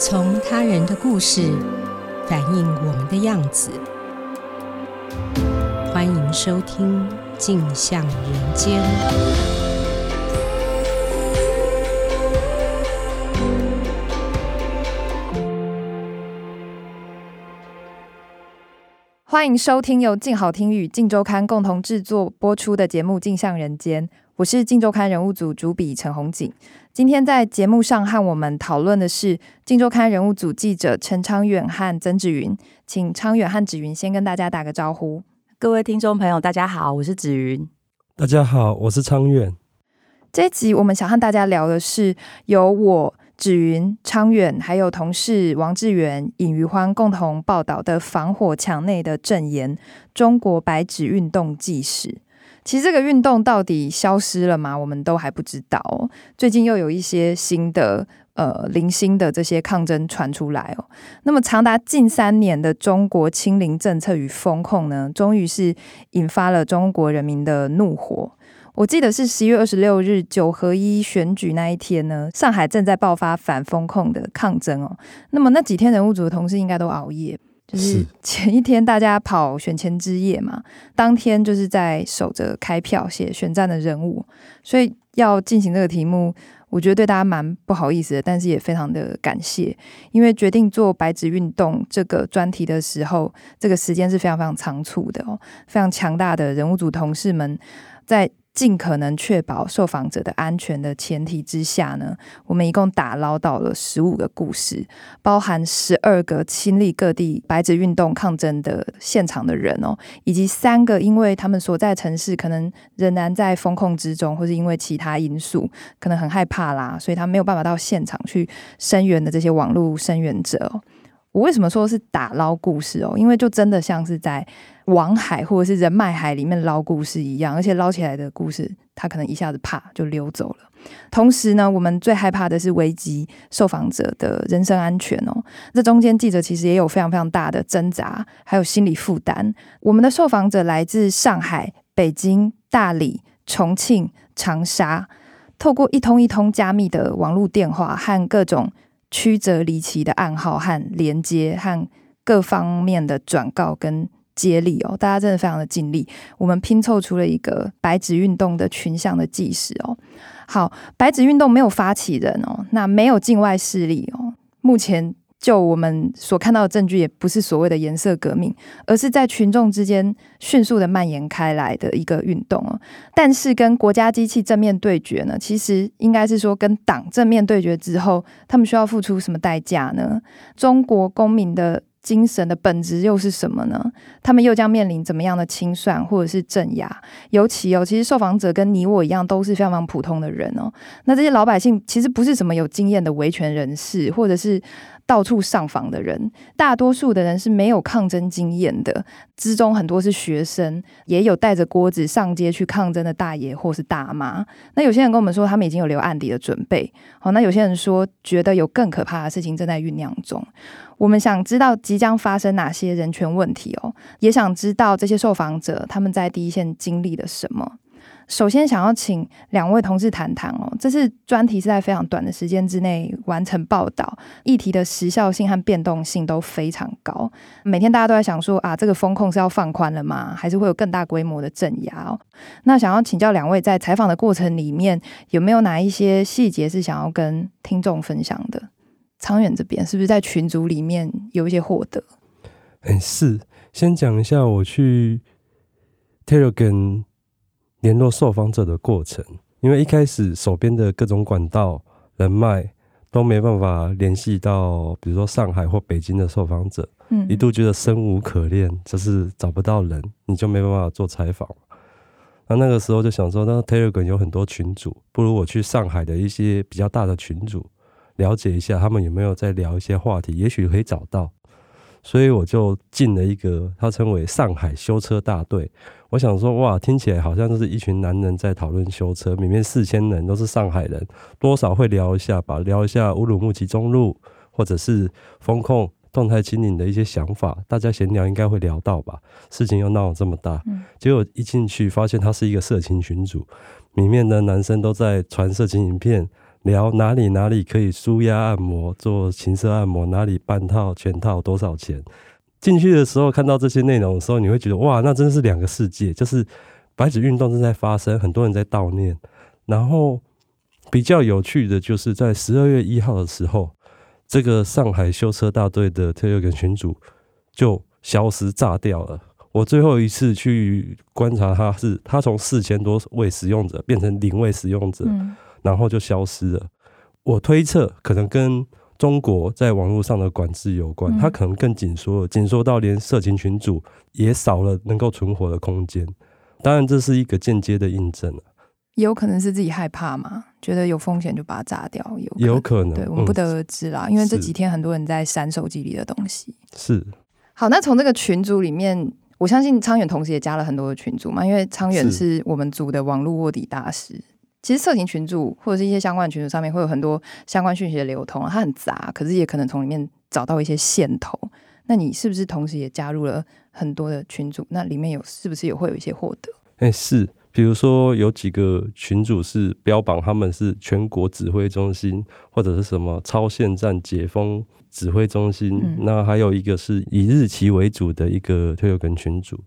从他人的故事反映我们的样子。欢迎收听《镜像人间》。欢迎收听由静好听与镜周刊共同制作播出的节目《镜像人间》，我是镜周刊人物组主笔陈红锦。今天在节目上和我们讨论的是镜周刊人物组记者陈昌远和曾芷云，请昌远和芷云先跟大家打个招呼。各位听众朋友，大家好，我是芷云。大家好，我是昌远。这一集我们想和大家聊的是由我。芷云、昌远，还有同事王志源、尹余欢共同报道的防火墙内的证言——中国白纸运动纪实。其实这个运动到底消失了吗？我们都还不知道。最近又有一些新的、呃，零星的这些抗争传出来哦。那么长达近三年的中国清零政策与封控呢，终于是引发了中国人民的怒火。我记得是十一月二十六日九合一选举那一天呢，上海正在爆发反封控的抗争哦。那么那几天人物组的同事应该都熬夜，就是前一天大家跑选前之夜嘛，当天就是在守着开票写选战的人物，所以要进行这个题目，我觉得对大家蛮不好意思的，但是也非常的感谢，因为决定做白纸运动这个专题的时候，这个时间是非常非常仓促的哦，非常强大的人物组同事们在。尽可能确保受访者的安全的前提之下呢，我们一共打捞到了十五个故事，包含十二个亲历各地白纸运动抗争的现场的人哦，以及三个因为他们所在城市可能仍然在风控之中，或是因为其他因素可能很害怕啦，所以他没有办法到现场去声援的这些网络声援者哦。我为什么说是打捞故事哦？因为就真的像是在网海或者是人脉海里面捞故事一样，而且捞起来的故事，他可能一下子啪就溜走了。同时呢，我们最害怕的是危及受访者的人身安全哦。这中间记者其实也有非常非常大的挣扎，还有心理负担。我们的受访者来自上海、北京、大理、重庆、长沙，透过一通一通加密的网络电话和各种。曲折离奇的暗号和连接，和各方面的转告跟接力哦，大家真的非常的尽力，我们拼凑出了一个白纸运动的群像的纪实哦。好，白纸运动没有发起人哦，那没有境外势力哦，目前。就我们所看到的证据，也不是所谓的颜色革命，而是在群众之间迅速的蔓延开来的一个运动哦。但是跟国家机器正面对决呢，其实应该是说跟党正面对决之后，他们需要付出什么代价呢？中国公民的。精神的本质又是什么呢？他们又将面临怎么样的清算或者是镇压？尤其哦，其实受访者跟你我一样都是非常普通的人哦。那这些老百姓其实不是什么有经验的维权人士，或者是到处上访的人，大多数的人是没有抗争经验的。之中很多是学生，也有带着锅子上街去抗争的大爷或是大妈。那有些人跟我们说，他们已经有留案底的准备。好，那有些人说，觉得有更可怕的事情正在酝酿中。我们想知道即将发生哪些人权问题哦，也想知道这些受访者他们在第一线经历了什么。首先，想要请两位同事谈谈哦，这次专题是在非常短的时间之内完成报道，议题的时效性和变动性都非常高。每天大家都在想说啊，这个封控是要放宽了吗？还是会有更大规模的镇压哦？那想要请教两位，在采访的过程里面，有没有哪一些细节是想要跟听众分享的？昌远这边是不是在群组里面有一些获得？嗯、是，先讲一下我去 Telegram 联络受访者的过程，因为一开始手边的各种管道人脉都没办法联系到，比如说上海或北京的受访者，嗯，一度觉得生无可恋，就是找不到人，你就没办法做采访。那那个时候就想说，那 Telegram 有很多群组，不如我去上海的一些比较大的群组。了解一下他们有没有在聊一些话题，也许可以找到，所以我就进了一个，他称为上海修车大队。我想说，哇，听起来好像就是一群男人在讨论修车，里面四千人都是上海人，多少会聊一下吧，聊一下乌鲁木齐中路或者是风控动态清零的一些想法，大家闲聊应该会聊到吧。事情又闹了这么大，结果一进去发现它是一个色情群组，里面的男生都在传色情影片。聊哪里哪里可以舒压按摩、做情色按摩，哪里半套、全套多少钱。进去的时候看到这些内容的时候，你会觉得哇，那真的是两个世界，就是白纸运动正在发生，很多人在悼念。然后比较有趣的就是在十二月一号的时候，这个上海修车大队的 Telegram 群组就消失炸掉了。我最后一次去观察，他是他从四千多位使用者变成零位使用者，然后就消失了。我推测可能跟中国在网络上的管制有关，它可能更紧缩了，紧缩到连色情群组也少了能够存活的空间。当然，这是一个间接的印证，也有可能是自己害怕嘛，觉得有风险就把它炸掉，有也有可能，对我们不得而知啦。嗯、因为这几天很多人在删手机里的东西。是。好，那从这个群组里面，我相信昌远同时也加了很多的群组嘛，因为昌远是我们组的网络卧底大师。其实色情群组或者是一些相关群组上面会有很多相关讯息的流通，它很杂，可是也可能从里面找到一些线头。那你是不是同时也加入了很多的群组？那里面有是不是也会有一些获得？哎，是，比如说有几个群组是标榜他们是全国指挥中心，或者是什么超限战解封指挥中心。嗯、那还有一个是以日期为主的一个 Telegram 群组。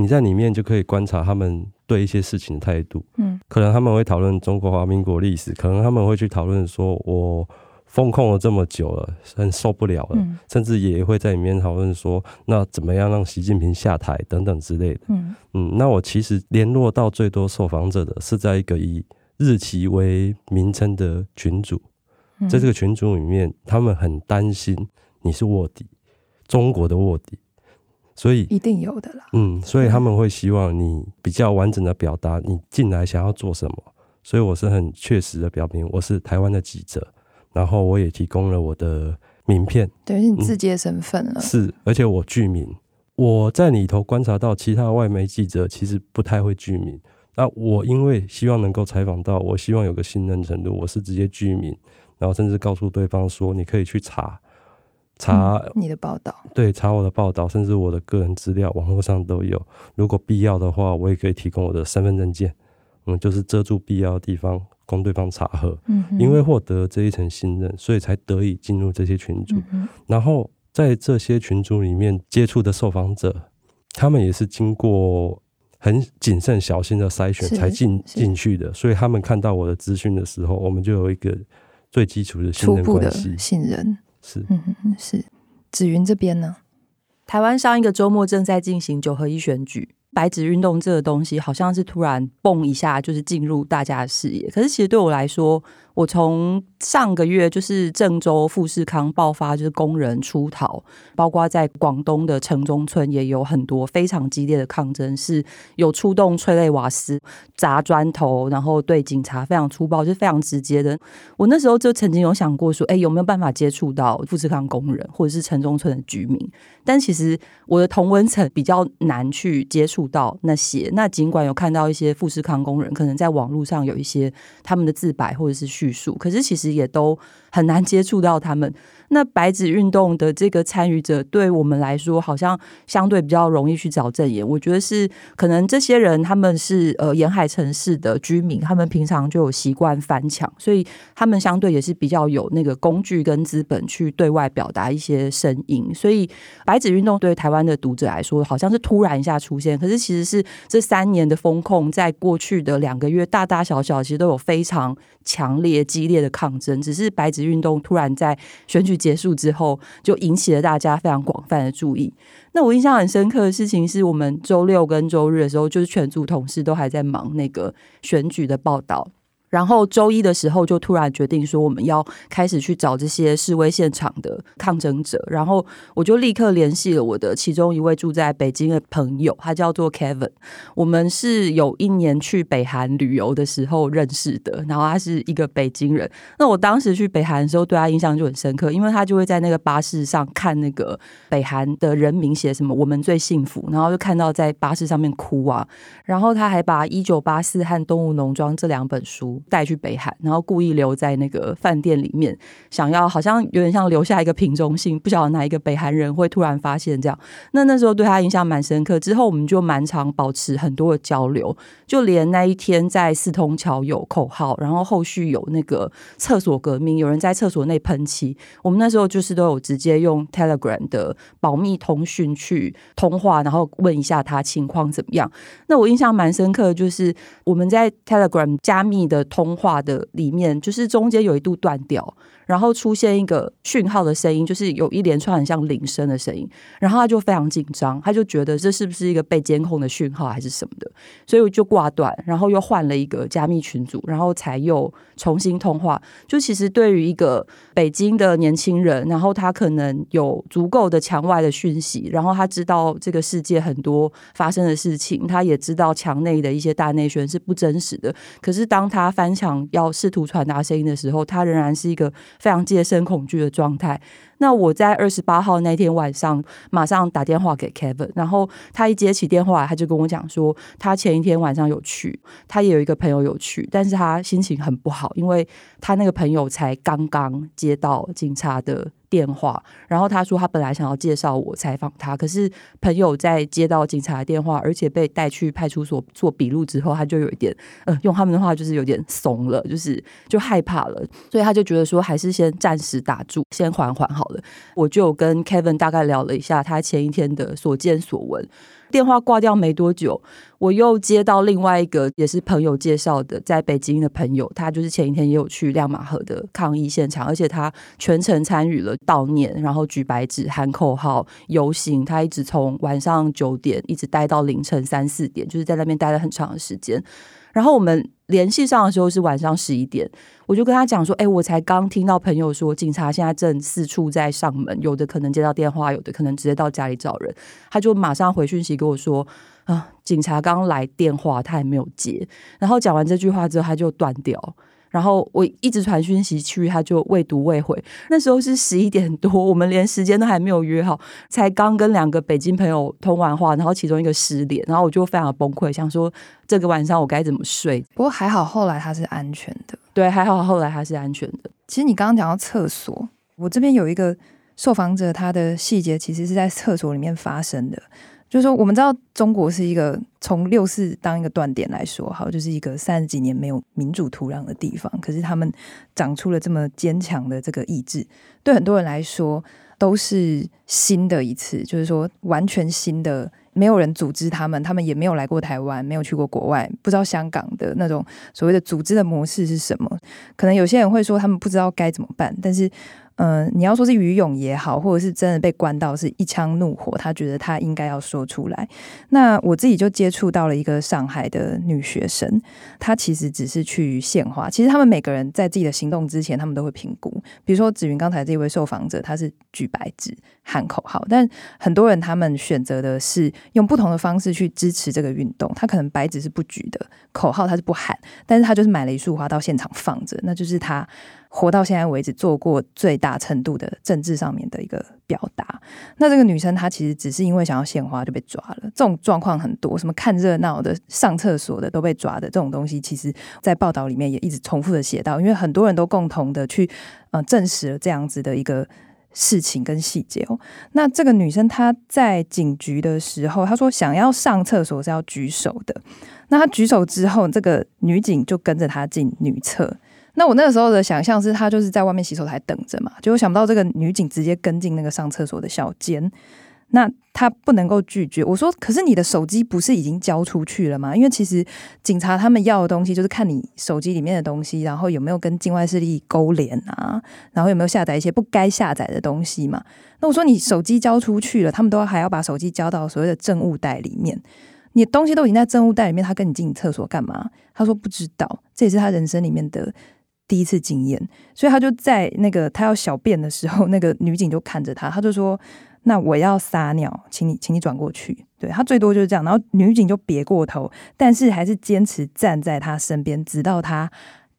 你在里面就可以观察他们对一些事情的态度，嗯，可能他们会讨论中国华民国历史，可能他们会去讨论说，我封控了这么久了，很受不了了，嗯，甚至也会在里面讨论说，那怎么样让习近平下台等等之类的，嗯。嗯，那我其实联络到最多受访者的是在一个以日期为名称的群组，在这个群组里面，他们很担心你是卧底，中国的卧底。所以一定有的啦。嗯，所以他们会希望你比较完整的表达你进来想要做什么。所以我是很确实的表明我是台湾的记者，然后我也提供了我的名片，等于是你自己的身份了。嗯。是，而且我具名。我在里头观察到其他外媒记者其实不太会具名。那我因为希望能够采访到，我希望有个信任程度，我是直接具名，然后甚至告诉对方说你可以去查。查、嗯、你的报道，对，查我的报道，甚至我的个人资料，网络上都有。如果必要的话，我也可以提供我的身份证件，嗯，就是遮住必要的地方，供对方查核。嗯，因为获得这一层信任，所以才得以进入这些群组。嗯，然后在这些群组里面接触的受访者，他们也是经过很谨慎小心的筛选才进进去的，所以他们看到我的资讯的时候，我们就有一个最基础的信任关系，信任。是，嗯嗯是，紫云这边呢？台湾上一个周末正在进行九合一选举。白纸运动这个东西好像是突然蹦一下，就是进入大家的视野。可是其实对我来说，我从上个月就是郑州富士康爆发，就是工人出逃，包括在广东的城中村也有很多非常激烈的抗争，是有出动催泪瓦斯、砸砖头，然后对警察非常粗暴，就是非常直接的。我那时候就曾经有想过说，哎，有没有办法接触到富士康工人或者是城中村的居民？但其实我的同文层比较难去接触。到那些，那尽管有看到一些富士康工人，可能在网络上有一些他们的自白或者是叙述，可是其实也都很难接触到他们。那白纸运动的这个参与者，对我们来说好像相对比较容易去找证言。我觉得是可能这些人他们是呃沿海城市的居民，他们平常就有习惯翻墙，所以他们相对也是比较有那个工具跟资本去对外表达一些声音。所以白纸运动对台湾的读者来说，好像是突然一下出现，可是其实是这三年的封控，在过去的两个月大大小小其实都有非常强烈激烈的抗争，只是白纸运动突然在选举结束之后，就引起了大家非常广泛的注意。那我印象很深刻的事情是，我们周六跟周日的时候，就是全组同事都还在忙那个选举的报道。然后周一的时候，就突然决定说我们要开始去找这些示威现场的抗争者。然后我就立刻联系了我的其中一位住在北京的朋友，他叫做 Kevin。我们是有一年去北韩旅游的时候认识的。然后他是一个北京人。那我当时去北韩的时候，对他印象就很深刻，因为他就会在那个巴士上看那个北韩的人民写什么“我们最幸福”，然后就看到在巴士上面哭啊。然后他还把《一九八四》和《动物农庄》这两本书。带去北韩，然后故意留在那个饭店里面，想要好像有点像留下一个瓶中信，不晓得哪一个北韩人会突然发现这样。那那时候对他印象蛮深刻，之后我们就蛮常保持很多的交流，就连那一天在四通桥有口号，然后后续有那个厕所革命，有人在厕所内喷漆，我们那时候就是都有直接用 Telegram 的保密通讯去通话，然后问一下他情况怎么样。那我印象蛮深刻，就是我们在 Telegram 加密的通话的里面，就是中间有一度断掉。然后出现一个讯号的声音，就是有一连串很像铃声的声音，然后他就非常紧张，他就觉得这是不是一个被监控的讯号还是什么的，所以我就挂断，然后又换了一个加密群组，然后才又重新通话。就其实对于一个北京的年轻人，然后他可能有足够的墙外的讯息，然后他知道这个世界很多发生的事情，他也知道墙内的一些大内宣是不真实的。可是当他翻墙要试图传达声音的时候，他仍然是一个。非常戒慎恐惧的状态。那我在二十八号那天晚上，马上打电话给 Kevin，然后他一接起电话，他就跟我讲说，他前一天晚上有去，他也有一个朋友有去，但是他心情很不好，因为他那个朋友才刚刚接到警察的电话，然后他说他本来想要介绍我采访他，可是朋友在接到警察的电话，而且被带去派出所做笔录之后，他就有一点，嗯，用他们的话就是有点怂了，就是就害怕了，所以他就觉得说还是先暂时打住，先缓缓好了。我就跟 Kevin 大概聊了一下他前一天的所见所闻。电话挂掉没多久，我又接到另外一个也是朋友介绍的，在北京的朋友，他就是前一天也有去亮马河的抗议现场，而且他全程参与了悼念，然后举白纸、喊口号、游行，他一直从晚上九点一直待到凌晨三四点，就是在那边待了很长的时间。然后我们联系上的时候是晚上十一点，我就跟他讲说：“哎，我才刚听到朋友说，警察现在正四处在上门，有的可能接到电话，有的可能直接到家里找人。”他就马上回讯息跟我说：“啊，警察刚来电话，他还没有接。”然后讲完这句话之后，他就断掉。然后我一直传讯息去，他就未读未回。那时候是十一点多，我们连时间都还没有约好，才刚跟两个北京朋友通完话，然后其中一个失联，然后我就非常的崩溃，想说这个晚上我该怎么睡？不过还好，后来他是安全的。对，还好后来他是安全的。其实你刚刚讲到厕所，我这边有一个受访者，他的细节其实是在厕所里面发生的。就是说，我们知道中国是一个从六四当一个断点来说，好，就是一个三十几年没有民主土壤的地方。可是他们长出了这么坚强的这个意志，对很多人来说都是新的一次。就是说，完全新的，没有人组织他们，他们也没有来过台湾，没有去过国外，不知道香港的那种所谓的组织的模式是什么。可能有些人会说，他们不知道该怎么办，但是。嗯、你要说是愚勇也好，或者是真的被关到是一腔怒火，他觉得他应该要说出来。那我自己就接触到了一个上海的女学生，她其实只是去献花。其实他们每个人在自己的行动之前，他们都会评估。比如说紫云刚才这位受访者，他是举白纸喊口号，但很多人他们选择的是用不同的方式去支持这个运动。他可能白纸是不举的，口号他是不喊，但是他就是买了一束花到现场放着，那就是他。活到现在为止做过最大程度的政治上面的一个表达。那这个女生她其实只是因为想要献花就被抓了，这种状况很多，什么看热闹的、上厕所的都被抓的这种东西，其实在报道里面也一直重复的写到，因为很多人都共同的去呃证实了这样子的一个事情跟细节哦。那这个女生她在警局的时候，她说想要上厕所是要举手的，那她举手之后，这个女警就跟着她进女厕。那我那个时候的想象是，他就是在外面洗手台等着嘛，结果想不到这个女警直接跟进那个上厕所的小间，那他不能够拒绝。我说，可是你的手机不是已经交出去了吗？因为其实警察他们要的东西就是看你手机里面的东西，然后有没有跟境外势力勾连啊，然后有没有下载一些不该下载的东西嘛。那我说你手机交出去了，他们都还要把手机交到所谓的证物袋里面，你的东西都已经在证物袋里面，他跟你进厕所干嘛？他说不知道，这也是他人生里面的。第一次经验，所以他就在那个他要小便的时候，那个女警就看着他，他就说：“那我要撒尿，请你，请你转过去。”对，他最多就是这样，然后女警就别过头，但是还是坚持站在他身边，直到他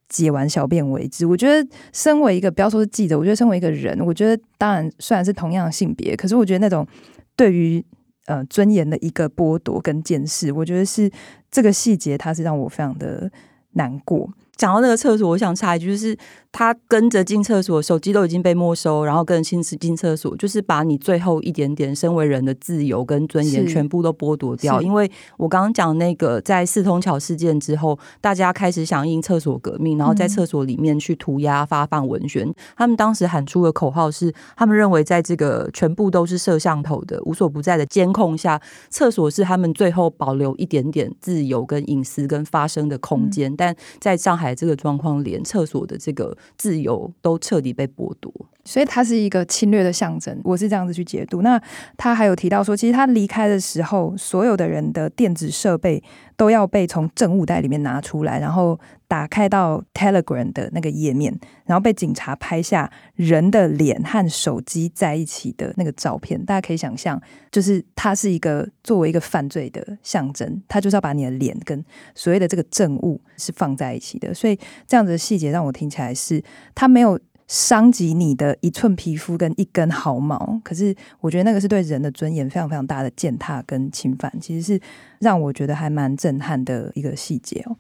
解完小便为止。我觉得，身为一个不要说是记者，我觉得身为一个人，我觉得当然虽然是同样性别，可是我觉得那种对于呃尊严的一个剥夺跟监视，我觉得是这个细节，它是让我非常的难过。讲到那个厕所，我想插一句，就是他跟着进厕所，手机都已经被没收，然后跟着进进厕所，就是把你最后一点点身为人的自由跟尊严全部都剥夺掉。因为我刚刚讲那个，在四通桥事件之后，大家开始响应厕所革命，然后在厕所里面去涂鸦、发放文宣。嗯、他们当时喊出的口号是：他们认为在这个全部都是摄像头的、无所不在的监控下，厕所是他们最后保留一点点自由跟隐私跟发声的空间。嗯、但在上海。这个状况，连厕所的这个自由都彻底被剥夺，所以它是一个侵略的象征。我是这样子去解读。那他还有提到说，其实他离开的时候，所有的人的电子设备都要被从证物袋里面拿出来，然后打开到 Telegram 的那个页面，然后被警察拍下人的脸和手机在一起的那个照片。大家可以想象，就是它是一个作为一个犯罪的象征，他就是要把你的脸跟所谓的这个证物是放在一起的。所以这样子的细节让我听起来是，他没有。伤及你的一寸皮肤跟一根毫毛，可是我觉得那个是对人的尊严非常非常大的践踏跟侵犯，其实是让我觉得还蛮震撼的一个细节哦。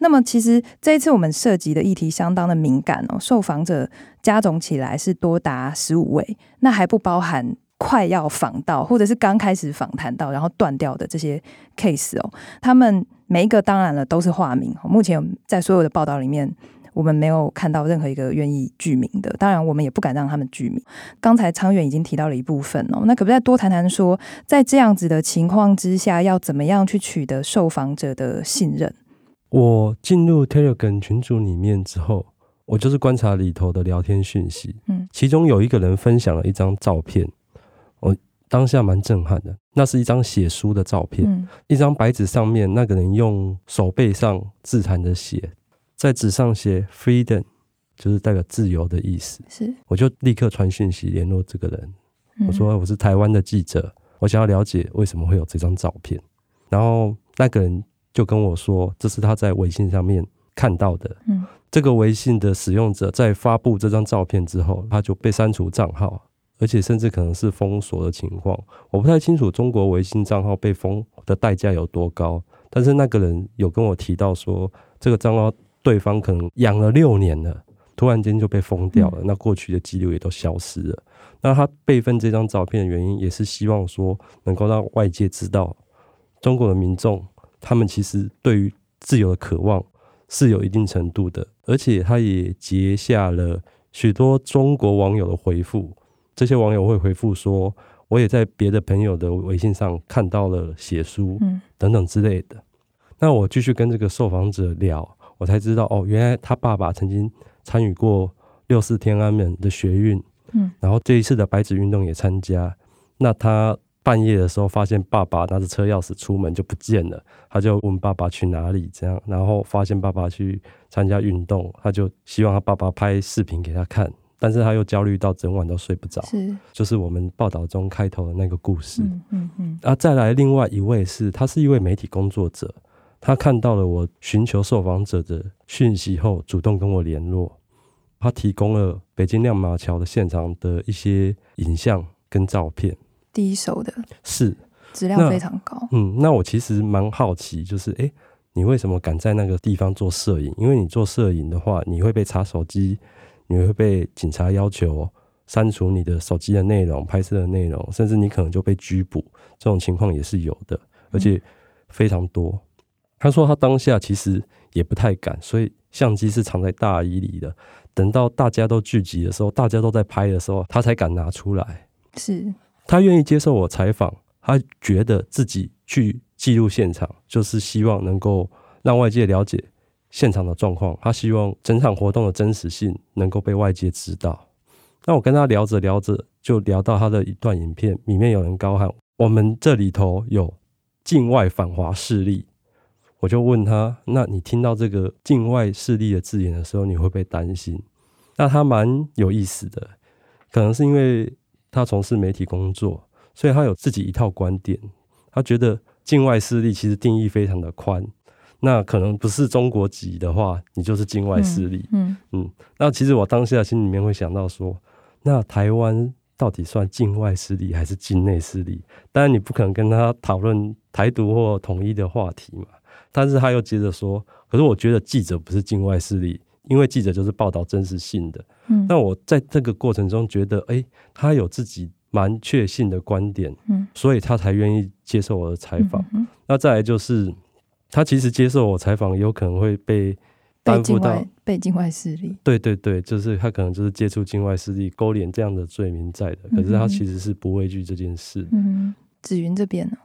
那么，其实这一次我们涉及的议题相当的敏感哦，受访者加总起来是多达十五位，那还不包含快要访到或者是刚开始访谈到然后断掉的这些 case 哦。他们每一个当然了都是化名，目前在所有的报道里面。我们没有看到任何一个愿意具名的，当然我们也不敢让他们具名。刚才昌远已经提到了一部分哦，那可不可以再多谈谈说，在这样子的情况之下，要怎么样去取得受访者的信任？我进入 Telegram 群组里面之后，我就是观察里头的聊天讯息，嗯，其中有一个人分享了一张照片，我当下蛮震撼的，那是一张写书的照片，嗯，一张白纸上面，那个人用手背上自弹的写。在纸上写 “freedom”，就是代表自由的意思。是，我就立刻传讯息联络这个人。我说我是台湾的记者，我想要了解为什么会有这张照片。然后那个人就跟我说，这是他在微信上面看到的。嗯，这个微信的使用者在发布这张照片之后，他就被删除账号，而且甚至可能是封锁的情况。我不太清楚中国微信账号被封的代价有多高，但是那个人有跟我提到说，这个账号。对方可能养了六年了，突然间就被封掉了，那过去的记录也都消失了。那他备份这张照片的原因，也是希望说能够让外界知道，中国的民众他们其实对于自由的渴望是有一定程度的，而且他也结下了许多中国网友的回复。这些网友会回复说，我也在别的朋友的微信上看到了写书，等等之类的。那我继续跟这个受访者聊。我才知道哦，原来他爸爸曾经参与过六四天安门的学运，嗯，然后这一次的白纸运动也参加。那他半夜的时候发现爸爸拿着车钥匙出门就不见了，他就问爸爸去哪里，这样，然后发现爸爸去参加运动，他就希望他爸爸拍视频给他看，但是他又焦虑到整晚都睡不着，是，就是我们报道中开头的那个故事，嗯嗯嗯。啊，再来另外一位是，他是一位媒体工作者。他看到了我寻求受访者的讯息后，主动跟我联络。他提供了北京亮马桥的现场的一些影像跟照片，第一手的，是质量非常高。嗯，那我其实蛮好奇，就是哎、欸，你为什么敢在那个地方做摄影？因为你做摄影的话，你会被查手机，你会被警察要求删除你的手机的内容、拍摄的内容，甚至你可能就被拘捕。这种情况也是有的，而且非常多。他说他当下其实也不太敢，所以相机是藏在大衣里的。等到大家都聚集的时候，大家都在拍的时候，他才敢拿出来。是他愿意接受我采访，他觉得自己去记录现场，就是希望能够让外界了解现场的状况。他希望整场活动的真实性能够被外界知道。那我跟他聊着聊着，就聊到他的一段影片，里面有人高喊：“我们这里头有境外反华势力。”我就问他：“那你听到这个境外势力的字眼的时候，你会不会担心？”那他蛮有意思的，可能是因为他从事媒体工作，所以他有自己一套观点。他觉得境外势力其实定义非常的宽，那可能不是中国籍的话，你就是境外势力。嗯嗯，嗯。那其实我当下心里面会想到说，那台湾到底算境外势力还是境内势力？当然，你不可能跟他讨论台独或统一的话题嘛。但是他又接着说，可是我觉得记者不是境外势力，因为记者就是报道真实性的。嗯，那我在这个过程中觉得，哎、欸，他有自己蛮确信的观点，嗯，所以他才愿意接受我的采访。嗯嗯、那再来就是，他其实接受我采访，有可能会被担负到被境外势力。对对对，就是他可能就是接触境外势力，勾连这样的罪名在的。可是他其实是不畏惧这件事。嗯，子云这边呢？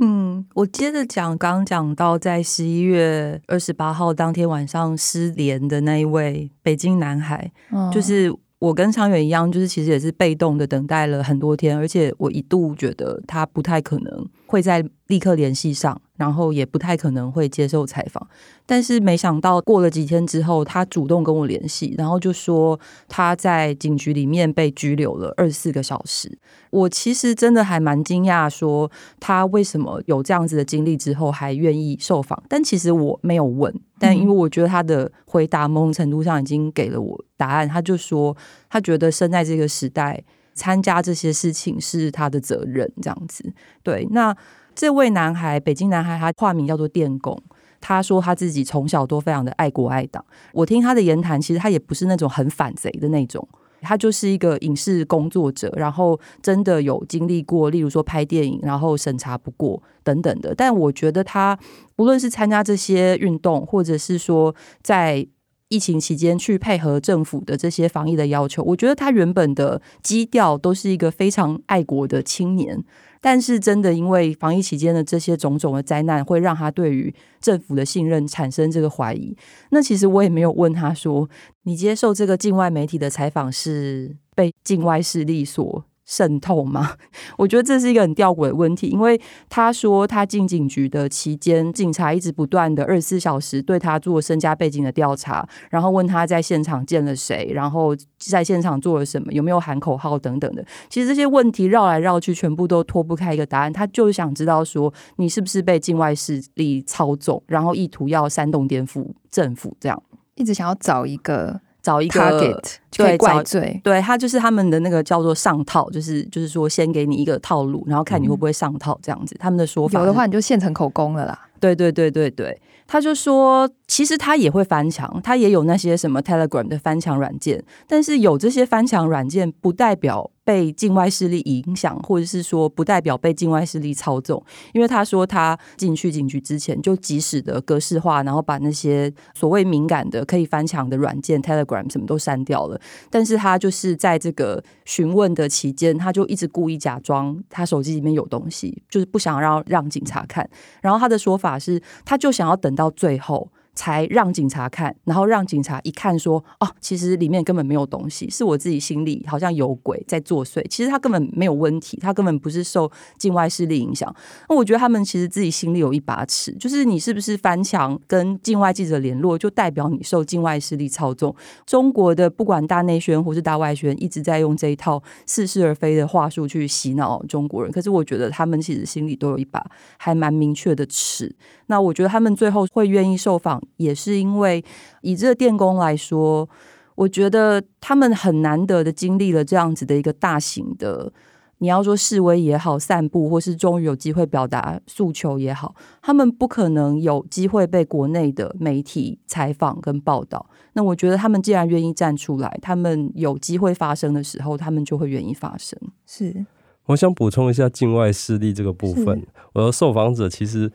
嗯，我接着讲，刚讲到在十一月二十八号当天晚上失联的那一位北京男孩，嗯、就是我跟昌远一样，就是其实也是被动的等待了很多天，而且我一度觉得他不太可能会在立刻联系上。然后也不太可能会接受采访，但是没想到过了几天之后，他主动跟我联系，然后就说他在警局里面被拘留了二十四个小时。我其实真的还蛮惊讶，说他为什么有这样子的经历之后还愿意受访。但其实我没有问，但因为我觉得他的回答某种程度上已经给了我答案。他就说他觉得生在这个时代，参加这些事情是他的责任，这样子。对，那。这位男孩，北京男孩，他化名叫做电工。他说他自己从小都非常的爱国爱党。我听他的言谈，其实他也不是那种很反贼的那种，他就是一个影视工作者，然后真的有经历过，例如说拍电影，然后审查不过等等的。但我觉得他不论是参加这些运动，或者是说在疫情期间去配合政府的这些防疫的要求，我觉得他原本的基调都是一个非常爱国的青年。但是，真的因为防疫期间的这些种种的灾难，会让他对于政府的信任产生这个怀疑。那其实我也没有问他说，你接受这个境外媒体的采访是被境外势力所渗透吗？我觉得这是一个很吊诡的问题，因为他说他进警局的期间，警察一直不断的二十四小时对他做身家背景的调查，然后问他在现场见了谁，然后在现场做了什么，有没有喊口号等等的。其实这些问题绕来绕去，全部都脱不开一个答案。他就是想知道说，你是不是被境外势力操纵，然后意图要煽动颠覆政府，这样一直想要找一个。找一个 target 对怪罪，对他就是他们的那个叫做上套，就是就是说先给你一个套路，然后看你会不会上套这样子。他们的说法有的话你就现成口供了啦。对对对对对，他就说其实他也会翻墙，他也有那些什么 Telegram 的翻墙软件，但是有这些翻墙软件不代表。被境外势力影响，或者是说不代表被境外势力操纵，因为他说他进去警局之前就及时的格式化，然后把那些所谓敏感的可以翻墙的软件 Telegram 什么都删掉了。但是他就是在这个询问的期间，他就一直故意假装他手机里面有东西，就是不想让让警察看。然后他的说法是，他就想要等到到最后。才让警察看，然后让警察一看说：“哦，其实里面根本没有东西，是我自己心里好像有鬼在作祟。其实他根本没有问题，他根本不是受境外势力影响。那我觉得他们其实自己心里有一把尺，就是你是不是翻墙跟境外记者联络，就代表你受境外势力操纵。中国的不管大内宣或是大外宣，一直在用这一套似是而非的话术去洗脑中国人。可是我觉得他们其实心里都有一把还蛮明确的尺。那我觉得他们最后会愿意受访。”也是因为以这个电工来说，我觉得他们很难得的经历了这样子的一个大型的，你要说示威也好，散步或是终于有机会表达诉求也好，他们不可能有机会被国内的媒体采访跟报道。那我觉得他们既然愿意站出来，他们有机会发声的时候，他们就会愿意发声。是，我想补充一下境外势力这个部分，我的受访者其实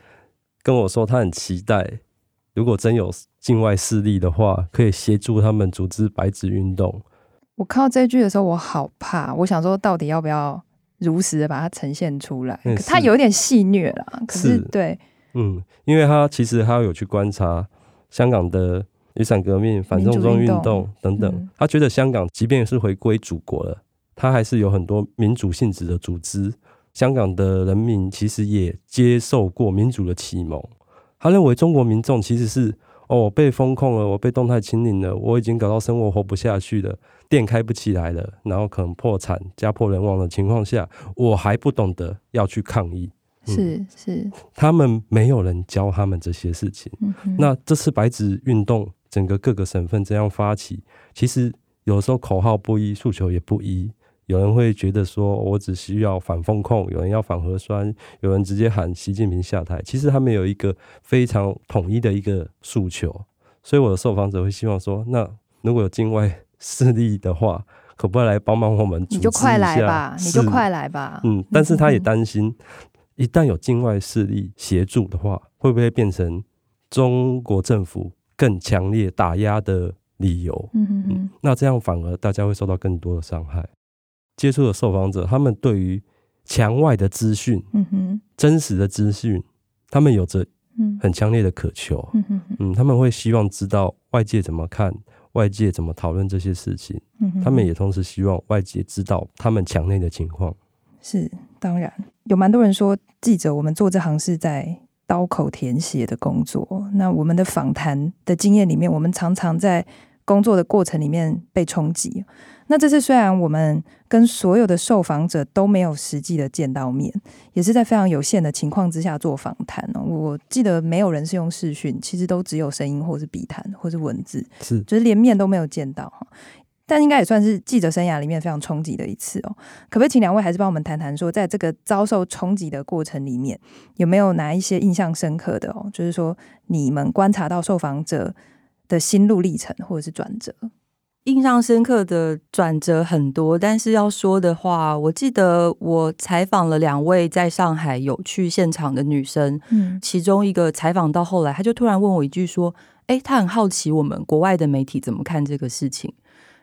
跟我说，他很期待。如果真有境外势力的话，可以协助他们组织白纸运动。我看到这句的时候，我好怕。我想说，到底要不要如实的把它呈现出来？嗯、他有点戏虐了。可是，是对，嗯，因为他其实他有去观察香港的雨伞革命、反送中运动等等，嗯、他觉得香港即便是回归祖国了，他还是有很多民主性质的组织。香港的人民其实也接受过民主的启蒙。他认为中国民众其实是哦，我被封控了，我被动态清零了，我已经搞到生活活不下去了，店开不起来了，然后可能破产、家破人亡的情况下，我还不懂得要去抗议。嗯、是是，他们没有人教他们这些事情。嗯、那这次白纸运动，整个各个省份这样发起，其实有时候口号不一，诉求也不一，有人会觉得说，我只需要反风控，有人要反核酸，有人直接喊习近平下台。其实他们有一个非常统一的一个诉求，所以我的受访者会希望说，那如果有境外 势力的话，可不可以来帮忙我们？你就快来吧，你就快来吧。嗯，但是他也担心，一旦有境外势力协助的话，会不会变成中国政府更强烈打压的理由？嗯嗯嗯，那这样反而大家会受到更多的伤害。接触的受访者，他们对于墙外的资讯，嗯哼，真实的资讯，他们有着很强烈的渴求，嗯哼，嗯，他们会希望知道外界怎么看，外界怎么讨论这些事情，嗯哼，他们也同时希望外界知道他们墙内的情况。是，当然。有蛮多人说，记者我们做这行是在刀口舔血的工作。那我们的访谈的经验里面，我们常常在工作的过程里面被冲击。那这次虽然我们跟所有的受访者都没有实际的见到面，也是在非常有限的情况之下做访谈哦。我记得没有人是用视讯，其实都只有声音或是笔谈或是文字，是就是连面都没有见到哈。但应该也算是记者生涯里面非常冲击的一次哦。可不可以请两位还是帮我们谈谈说，在这个遭受冲击的过程里面，有没有哪一些印象深刻的哦？就是说你们观察到受访者的心路历程或者是转折。印象深刻的转折很多，但是要说的话，我记得我采访了两位在上海有去现场的女生，嗯，其中一个采访到后来，她就突然问我一句说：“诶，她很好奇我们国外的媒体怎么看这个事情。”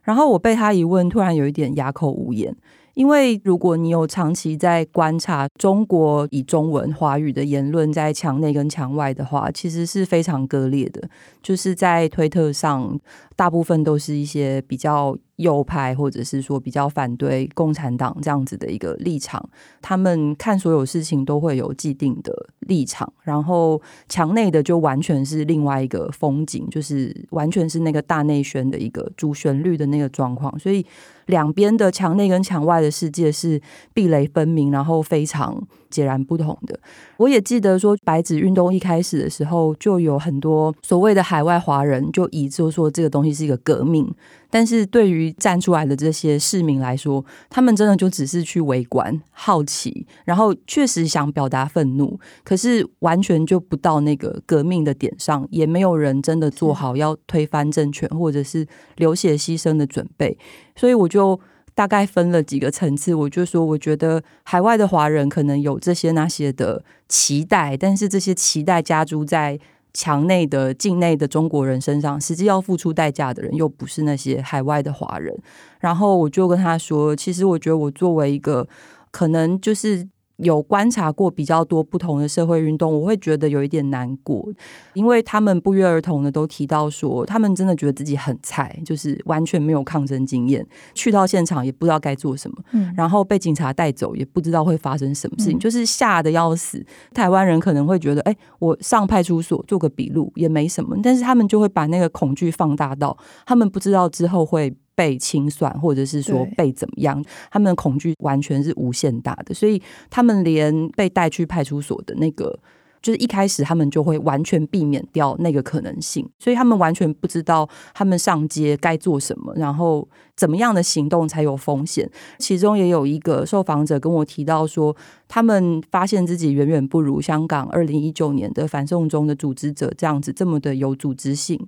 然后我被她一问，突然有一点哑口无言。因为如果你有长期在观察中国以中文华语的言论在墙内跟墙外的话，其实是非常割裂的。就是在推特上，大部分都是一些比较右派，或者是说比较反对共产党这样子的一个立场。他们看所有事情都会有既定的立场，然后墙内的就完全是另外一个风景，就是完全是那个大内宣的一个主旋律的那个状况，所以。两边的墙内跟墙外的世界是壁垒分明，然后非常截然不同的。我也记得说，白纸运动一开始的时候，就有很多所谓的海外华人就以就说这个东西是一个革命。但是对于站出来的这些市民来说，他们真的就只是去围观、好奇，然后确实想表达愤怒，可是完全就不到那个革命的点上，也没有人真的做好要推翻政权或者是流血牺牲的准备。所以我就大概分了几个层次，我就说，我觉得海外的华人可能有这些那些的期待，但是这些期待加诸在。墙内的、境内的中国人身上，实际要付出代价的人又不是那些海外的华人。然后我就跟他说：“其实我觉得我作为一个，可能就是。”有观察过比较多不同的社会运动，我会觉得有一点难过，因为他们不约而同的都提到说，他们真的觉得自己很菜，就是完全没有抗争经验，去到现场也不知道该做什么，嗯，然后被警察带走也不知道会发生什么事情，嗯，就是吓得要死。台湾人可能会觉得，哎，我上派出所做个笔录也没什么，但是他们就会把那个恐惧放大到，他们不知道之后会。被清算，或者是说被怎么样，他们的恐惧完全是无限大的，所以他们连被带去派出所的那个，就是一开始他们就会完全避免掉那个可能性，所以他们完全不知道他们上街该做什么，然后怎么样的行动才有风险。其中也有一个受访者跟我提到说，他们发现自己远远不如香港二零一九年的反送中的组织者这样子这么的有组织性。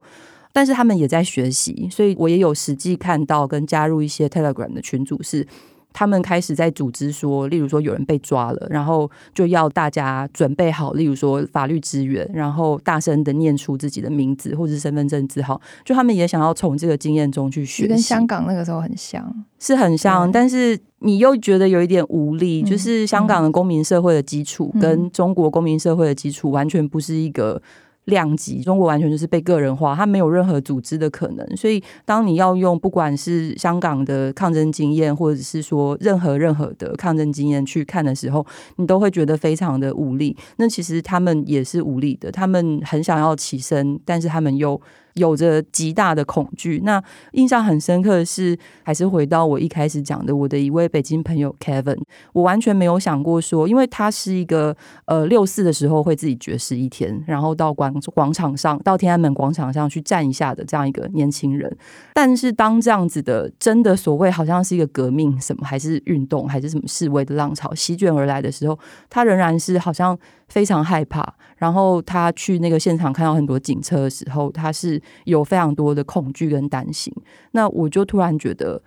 但是他们也在学习，所以我也有实际看到跟加入一些 Telegram 的群组，是他们开始在组织说，例如说有人被抓了，然后就要大家准备好，例如说法律支援，然后大声的念出自己的名字或者是身份证字号，就他们也想要从这个经验中去学习，跟香港那个时候很像，是很像，但是你又觉得有一点无力，就是香港的公民社会的基础跟中国公民社会的基础完全不是一个。量级，中国完全就是被个人化，它没有任何组织的可能。所以，当你要用不管是香港的抗争经验，或者是说任何任何的抗争经验去看的时候，你都会觉得非常的无力。那其实他们也是无力的，他们很想要起身，但是他们又有着极大的恐惧。那印象很深刻的是，还是回到我一开始讲的，我的一位北京朋友 Kevin，我完全没有想过说，因为他是一个呃六四的时候会自己绝食一天，然后到广广场上，到天安门广场上去站一下的这样一个年轻人。但是当这样子的真的所谓好像是一个革命什么，还是运动，还是什么示威的浪潮席卷而来的时候，他仍然是好像非常害怕。然后他去那个现场看到很多警车的时候，他是有非常多的恐惧跟担心。那我就突然觉得，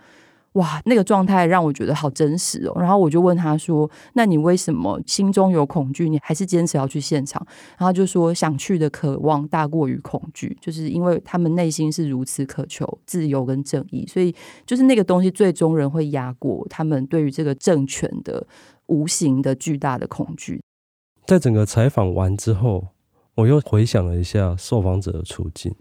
哇，那个状态让我觉得好真实哦。然后我就问他说：“那你为什么心中有恐惧，你还是坚持要去现场？”然后就说：“想去的渴望大过于恐惧，就是因为他们内心是如此渴求自由跟正义，所以就是那个东西最终人会压过他们对于这个政权的无形的巨大的恐惧。”在整个采访完之后，我又回想了一下受访者的处境。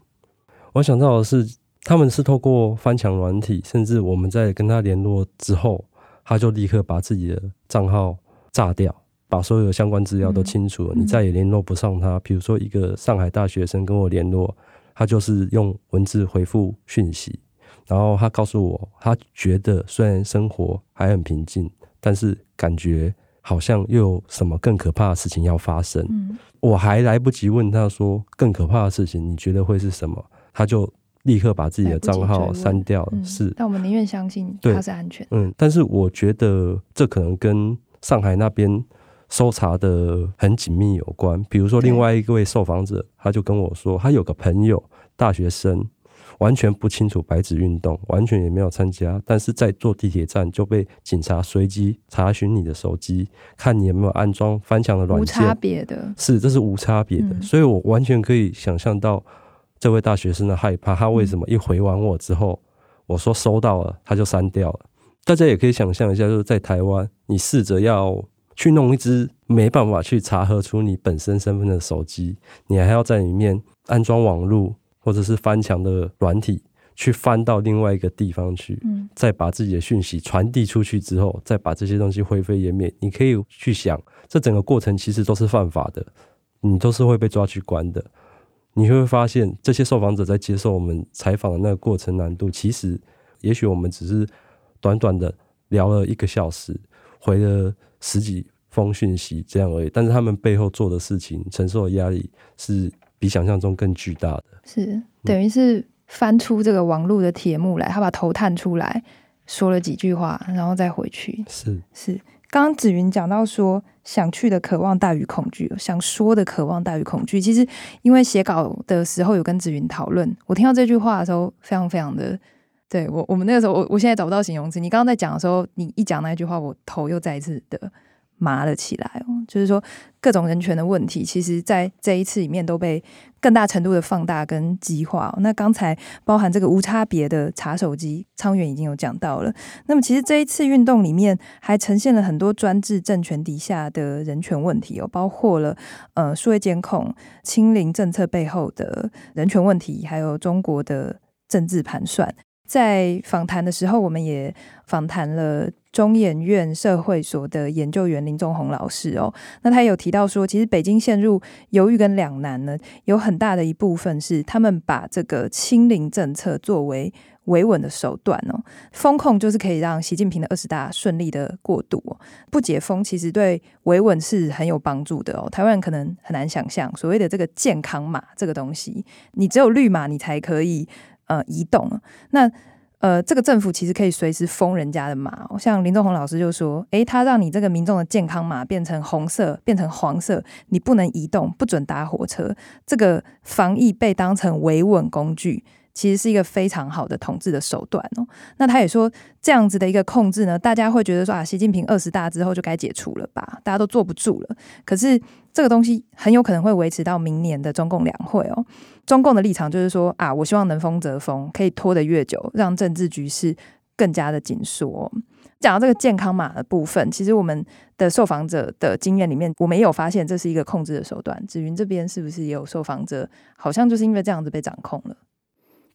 我想到的是，他们是透过翻墙软体，甚至我们在跟他联络之后，他就立刻把自己的账号炸掉，把所有的相关资料都清除了，你再也联络不上他。比如说，一个上海大学生跟我联络，他就是用文字回复讯息，然后他告诉我，他觉得虽然生活还很平静，但是感觉。好像又有什么更可怕的事情要发生，嗯，我还来不及问他说更可怕的事情，你觉得会是什么？他就立刻把自己的账号删掉了。是，但我们宁愿相信他是安全。嗯，但是我觉得这可能跟上海那边搜查的很紧密有关。比如说，另外一位受访者，他就跟我说，他有个朋友，大学生。完全不清楚白纸运动，完全也没有参加，但是在坐地铁站就被警察随机查询你的手机，看你有没有安装翻墙的软件。无差别的，是，这是无差别的，嗯，所以我完全可以想象到这位大学生的害怕。他为什么一回完我之后，我说收到了，他就删掉了。大家也可以想象一下，就是在台湾，你试着要去弄一只没办法去查核出你本身身份的手机，你还要在里面安装网路。或者是翻墙的软体，去翻到另外一个地方去，嗯，再把自己的讯息传递出去之后，再把这些东西灰飞烟灭。你可以去想，这整个过程其实都是犯法的，你都是会被抓去关的。你会发现，这些受访者在接受我们采访的那个过程难度，其实也许我们只是短短的聊了一个小时，回了十几封讯息这样而已，但是他们背后做的事情，承受的压力是。比想象中更巨大的，是等于是翻出这个网络的铁幕来，他把头探出来，说了几句话，然后再回去。是是，刚刚子云讲到说，想去的渴望大于恐惧，想说的渴望大于恐惧。其实因为写稿的时候有跟子云讨论，我听到这句话的时候，非常非常的，对我我们那个时候，我我现在找不到形容词。你刚刚在讲的时候，你一讲那句话，我头又再一次的。麻了起来哦，就是说各种人权的问题，其实在这一次里面都被更大程度的放大跟激化。那刚才包含这个无差别的查手机，昌远已经有讲到了。那么其实这一次运动里面还呈现了很多专制政权底下的人权问题哦，包括了呃数位监控、清零政策背后的人权问题，还有中国的政治盘算。在访谈的时候，我们也访谈了。中研院社会所的研究员林宗宏老师哦，那他有提到说，其实北京陷入犹豫跟两难呢，有很大的一部分是他们把这个清零政策作为维稳的手段哦，封控就是可以让习近平的二十大顺利的过渡，不解封其实对维稳是很有帮助的哦。台湾人可能很难想象，所谓的这个健康码这个东西，你只有绿码你才可以呃移动，那。呃，这个政府其实可以随时封人家的码，像林仲宏老师就说，诶，他让你这个民众的健康码变成红色，变成黄色，你不能移动，不准搭火车，这个防疫被当成维稳工具。其实是一个非常好的统治的手段哦。那他也说，这样子的一个控制呢，大家会觉得说啊，习近平二十大之后就该解除了吧？大家都坐不住了。可是这个东西很有可能会维持到明年的中共两会哦。中共的立场就是说啊，我希望能封则封，可以拖得越久，让政治局势更加的紧缩。讲到这个健康码的部分，其实我们的受访者的经验里面，我们也有发现这是一个控制的手段。紫云这边是不是也有受访者，好像就是因为这样子被掌控了？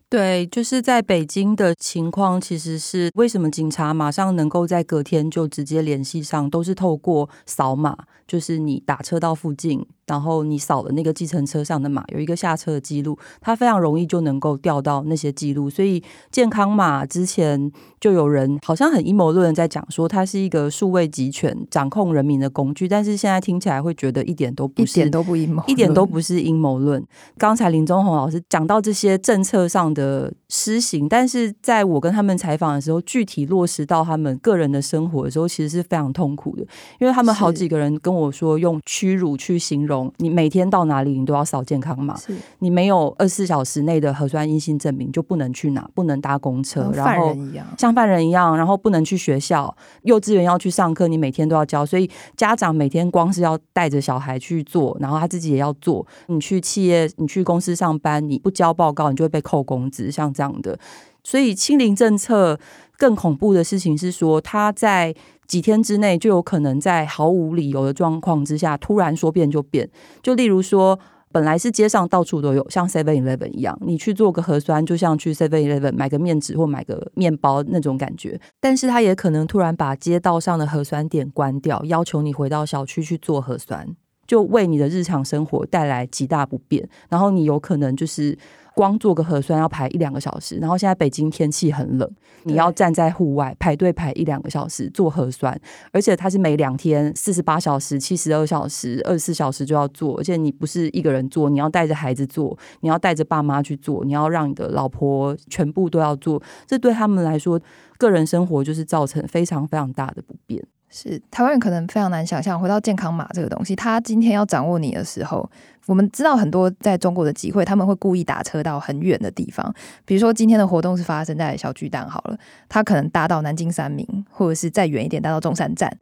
对，就是在北京的情况，其实是为什么警察马上能够在隔天就直接联系上，都是透过扫码，就是你打车到附近，然后你扫了那个计程车上的码，有一个下车的记录，它非常容易就能够调到那些记录。所以健康码之前就有人好像很阴谋论在讲说，它是一个数位集权掌控人民的工具。但是现在听起来会觉得一点都不是，一点都不阴谋，一点都不是阴谋论。刚才林宗宏老师讲到这些政策上的施行，但是在我跟他们采访的时候，具体落实到他们个人的生活的时候，其实是非常痛苦的，因为他们好几个人跟我说用屈辱去形容。你每天到哪里，你都要扫健康码。是你没有二十四小时内的核酸阴性证明，就不能去哪，不能搭公车，然后像犯人一样，然后不能去学校。幼稚园要去上课，你每天都要交。所以家长每天光是要带着小孩去做，然后他自己也要做。你去企业，你去公司上班，你不交报告，你就会被扣工资。像这样的，所以清零政策更恐怖的事情是说，他在。几天之内就有可能在毫无理由的状况之下突然说变就变，就例如说，本来是街上到处都有，像 Seven Eleven 一样，你去做个核酸，就像去 Seven Eleven 买个面纸或买个面包那种感觉。但是他也可能突然把街道上的核酸点关掉，要求你回到小区去做核酸，就为你的日常生活带来极大不便。然后你有可能就是。光做个核酸要排一两个小时，然后现在北京天气很冷，你要站在户外排队排一两个小时做核酸，而且它是每两天四十八小时、七十二小时、二十四小时就要做，而且你不是一个人做，你要带着孩子做，你要带着爸妈去做，你要让你的老婆全部都要做，这对他们来说，个人生活就是造成非常非常大的不便。是台湾人可能非常难想象，回到健康码这个东西，他今天要掌握你的时候，我们知道很多在中国的集会，他们会故意打车到很远的地方，比如说今天的活动是发生在小巨蛋好了，他可能搭到南京三明，或者是再远一点搭到中山站，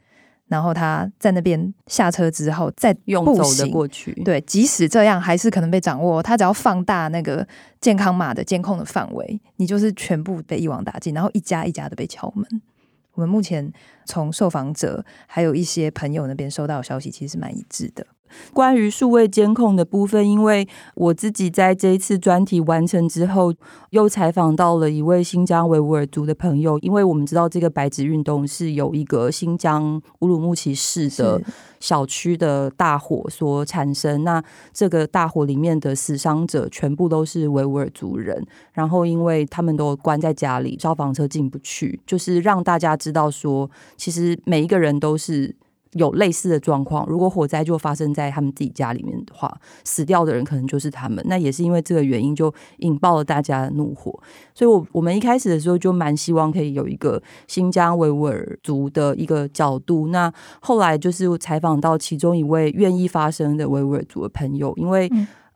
然后他在那边下车之后再用走的过去，对，即使这样还是可能被掌握，他只要放大那个健康码的监控的范围，你就是全部被一网打尽，然后一家一家的被敲门。我们目前从受访者还有一些朋友那边收到的消息，其实是蛮一致的。关于数位监控的部分，因为我自己在这一次专题完成之后，又采访到了一位新疆维吾尔族的朋友。因为我们知道这个白纸运动是有一个新疆乌鲁木齐市的小区的大火所产生，那这个大火里面的死伤者全部都是维吾尔族人。然后因为他们都关在家里，消防车进不去，就是让大家知道说，其实每一个人都是。有类似的状况，如果火灾就发生在他们自己家里面的话，死掉的人可能就是他们。那也是因为这个原因，就引爆了大家的怒火。所以我，我们一开始的时候就蛮希望可以有一个新疆维吾尔族的一个角度。那后来就是采访到其中一位愿意发声的维吾尔族的朋友，因为。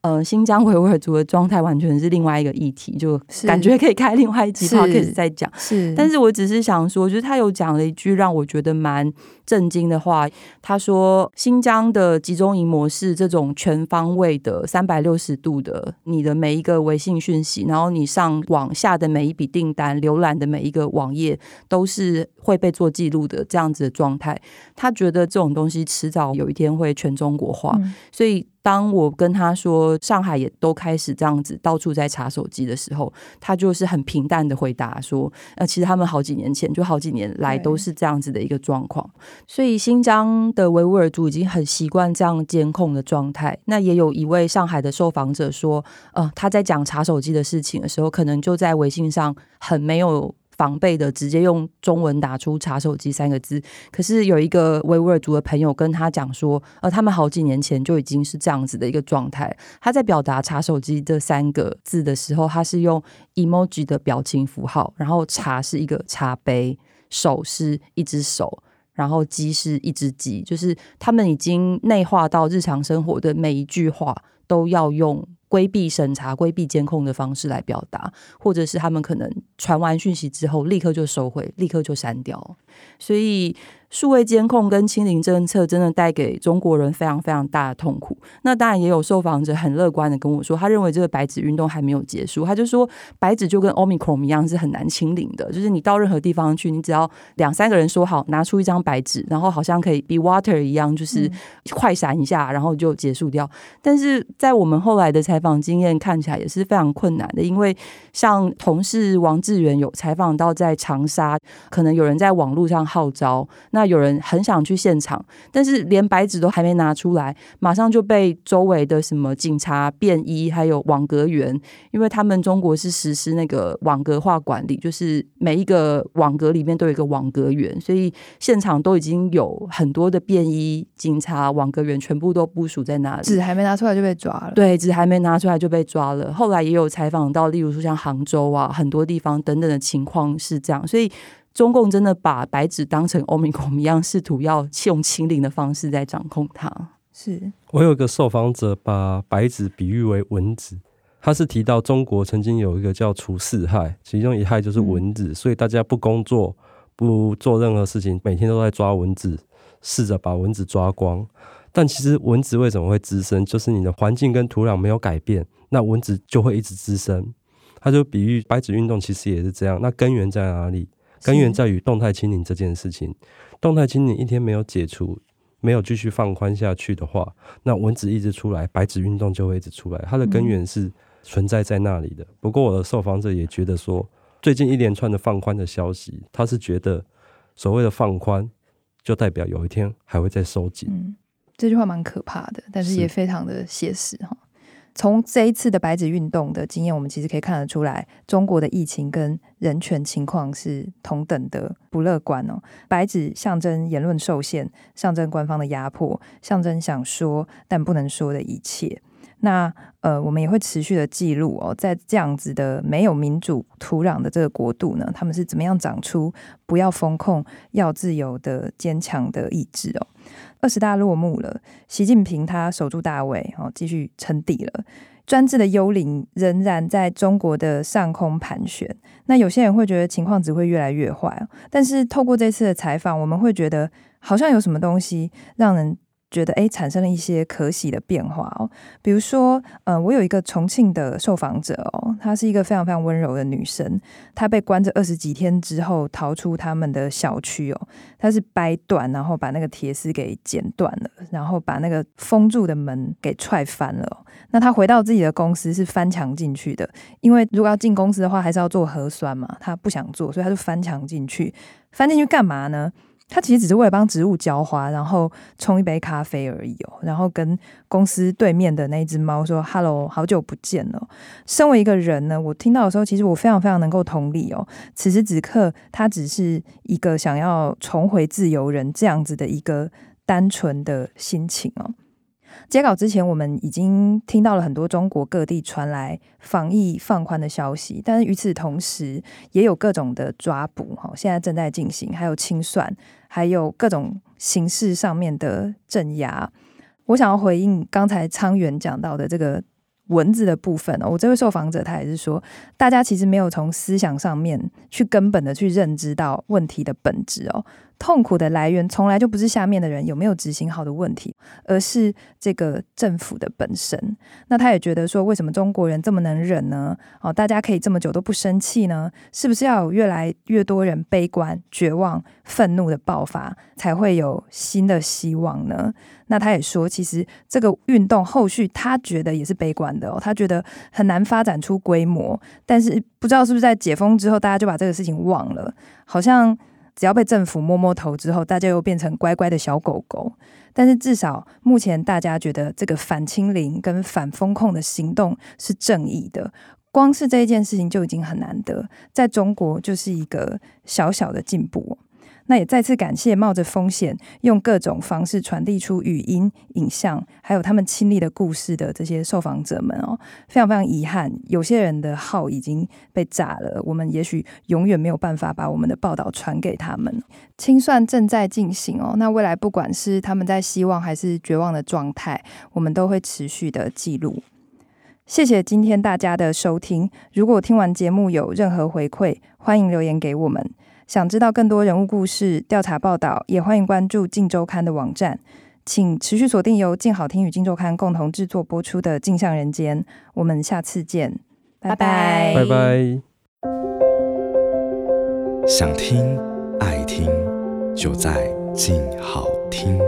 呃，新疆维吾尔族的状态完全是另外一个议题，就感觉可以开另外一集 podcast 再讲。是，但是我只是想说，就是他有讲了一句让我觉得蛮震惊的话。他说，新疆的集中营模式，这种全方位的三百六十度的，你的每一个微信讯息，然后你上网下的每一笔订单，浏览的每一个网页，都是会被做记录的这样子的状态。他觉得这种东西迟早有一天会全中国化，嗯、所以。当我跟他说上海也都开始这样子到处在查手机的时候，他就是很平淡的回答说：“呃，其实他们好几年前就好几年来都是这样子的一个状况。”所以新疆的维吾尔族已经很习惯这样监控的状态。那也有一位上海的受访者说：“呃，他在讲查手机的事情的时候，可能就在微信上很没有。”防备的直接用中文打出“查手机”三个字，可是有一个维吾尔族的朋友跟他讲说，呃，他们好几年前就已经是这样子的一个状态。他在表达“查手机”这三个字的时候，他是用 emoji 的表情符号，然后“茶”是一个茶杯，“手”是一只手，然后“机”是一只鸡，就是他们已经内化到日常生活的每一句话都要用。规避审查、规避监控的方式来表达，或者是他们可能传完讯息之后立刻就收回，立刻就删掉，所以。数位监控跟清零政策真的带给中国人非常非常大的痛苦。那当然也有受访者很乐观的跟我说，他认为这个白纸运动还没有结束。他就说，白纸就跟 Omicron 一样是很难清零的，就是你到任何地方去，你只要两三个人说好，拿出一张白纸，然后好像可以 be water 一样，就是快闪一下，然后就结束掉。但是在我们后来的采访访经验看起来也是非常困难的，因为像同事王志远有采访到在长沙，可能有人在网络上号召，那有人很想去现场，但是连白纸都还没拿出来，马上就被周围的什么警察便衣，还有网格员，因为他们中国是实施那个网格化管理，就是每一个网格里面都有一个网格员，所以现场都已经有很多的便衣、警察、网格员全部都部署在那里，纸还没拿出来就被抓了。对，纸还没拿出来就被抓了。后来也有采访到，例如说像杭州啊，很多地方等等的情况是这样，所以中共真的把白纸当成欧米伽一样，试图要用清零的方式在掌控它。是我有一个受访者把白纸比喻为蚊子，他是提到中国曾经有一个叫除四害，其中一害就是蚊子，嗯、所以大家不工作、不做任何事情，每天都在抓蚊子，试着把蚊子抓光。但其实蚊子为什么会滋生？就是你的环境跟土壤没有改变，那蚊子就会一直滋生。他就比喻白纸运动其实也是这样。那根源在哪里？根源在于动态清零这件事情。动态清零一天没有解除，没有继续放宽下去的话，那蚊子一直出来，白纸运动就会一直出来。它的根源是存在在那里的。不过我的受访者也觉得说，最近一连串的放宽的消息，他是觉得所谓的放宽，就代表有一天还会再收紧。嗯这句话蛮可怕的，但是也非常的写实哈。从这一次的白纸运动的经验，我们其实可以看得出来，中国的疫情跟人权情况是同等的不乐观哦。白纸象征言论受限，象征官方的压迫，象征想说但不能说的一切。那呃，我们也会持续的记录哦，在这样子的没有民主土壤的这个国度呢，他们是怎么样长出不要风控、要自由的坚强的意志哦。二十大落幕了，习近平他守住大位，哦，继续称帝了。专制的幽灵仍然在中国的上空盘旋。那有些人会觉得情况只会越来越坏，但是透过这次的采访，我们会觉得好像有什么东西让人。觉得诶，产生了一些可喜的变化哦。比如说，呃，我有一个重庆的受访者哦，她是一个非常非常温柔的女生。她被关着二十几天之后逃出他们的小区哦，她是掰断，然后把那个铁丝给剪断了，然后把那个封住的门给踹翻了。那她回到自己的公司是翻墙进去的，因为如果要进公司的话，还是要做核酸嘛。她不想做，所以她就翻墙进去。翻进去干嘛呢？他其实只是为了帮植物浇花，然后冲一杯咖啡而已哦。然后跟公司对面的那只猫说：“Hello，好久不见了。”身为一个人呢，我听到的时候，其实我非常非常能够同理哦。此时此刻，他只是一个想要重回自由人这样子的一个单纯的心情哦。截稿之前，我们已经听到了很多中国各地传来防疫放宽的消息，但是与此同时，也有各种的抓捕，哈，现在正在进行，还有清算，还有各种形式上面的镇压。我想要回应刚才昌元讲到的这个文字的部分哦，我这位受访者他也是说，大家其实没有从思想上面去根本的去认知到问题的本质哦。痛苦的来源从来就不是下面的人有没有执行好的问题，而是这个政府的本身。那他也觉得说，为什么中国人这么能忍呢？哦，大家可以这么久都不生气呢？是不是要有越来越多人悲观、绝望、愤怒的爆发，才会有新的希望呢？那他也说，其实这个运动后续他觉得也是悲观的哦，他觉得很难发展出规模，但是不知道是不是在解封之后，大家就把这个事情忘了，好像。只要被政府摸摸头之后，大家又变成乖乖的小狗狗。但是至少目前大家觉得这个反清零跟反风控的行动是正义的，光是这一件事情就已经很难得，在中国就是一个小小的进步。那也再次感谢冒着风险用各种方式传递出语音、影像，还有他们亲历的故事的这些受访者们哦，非常非常遗憾，有些人的号已经被炸了，我们也许永远没有办法把我们的报道传给他们。清算正在进行哦，那未来不管是他们在希望还是绝望的状态，我们都会持续的记录。谢谢今天大家的收听，如果听完节目有任何回馈，欢迎留言给我们。想知道更多人物故事、调查报道，也欢迎关注《镜周刊》的网站。请持续锁定由静好听与《镜周刊》共同制作播出的《镜像人间》，我们下次见，拜拜，拜拜。想听爱听，就在静好听。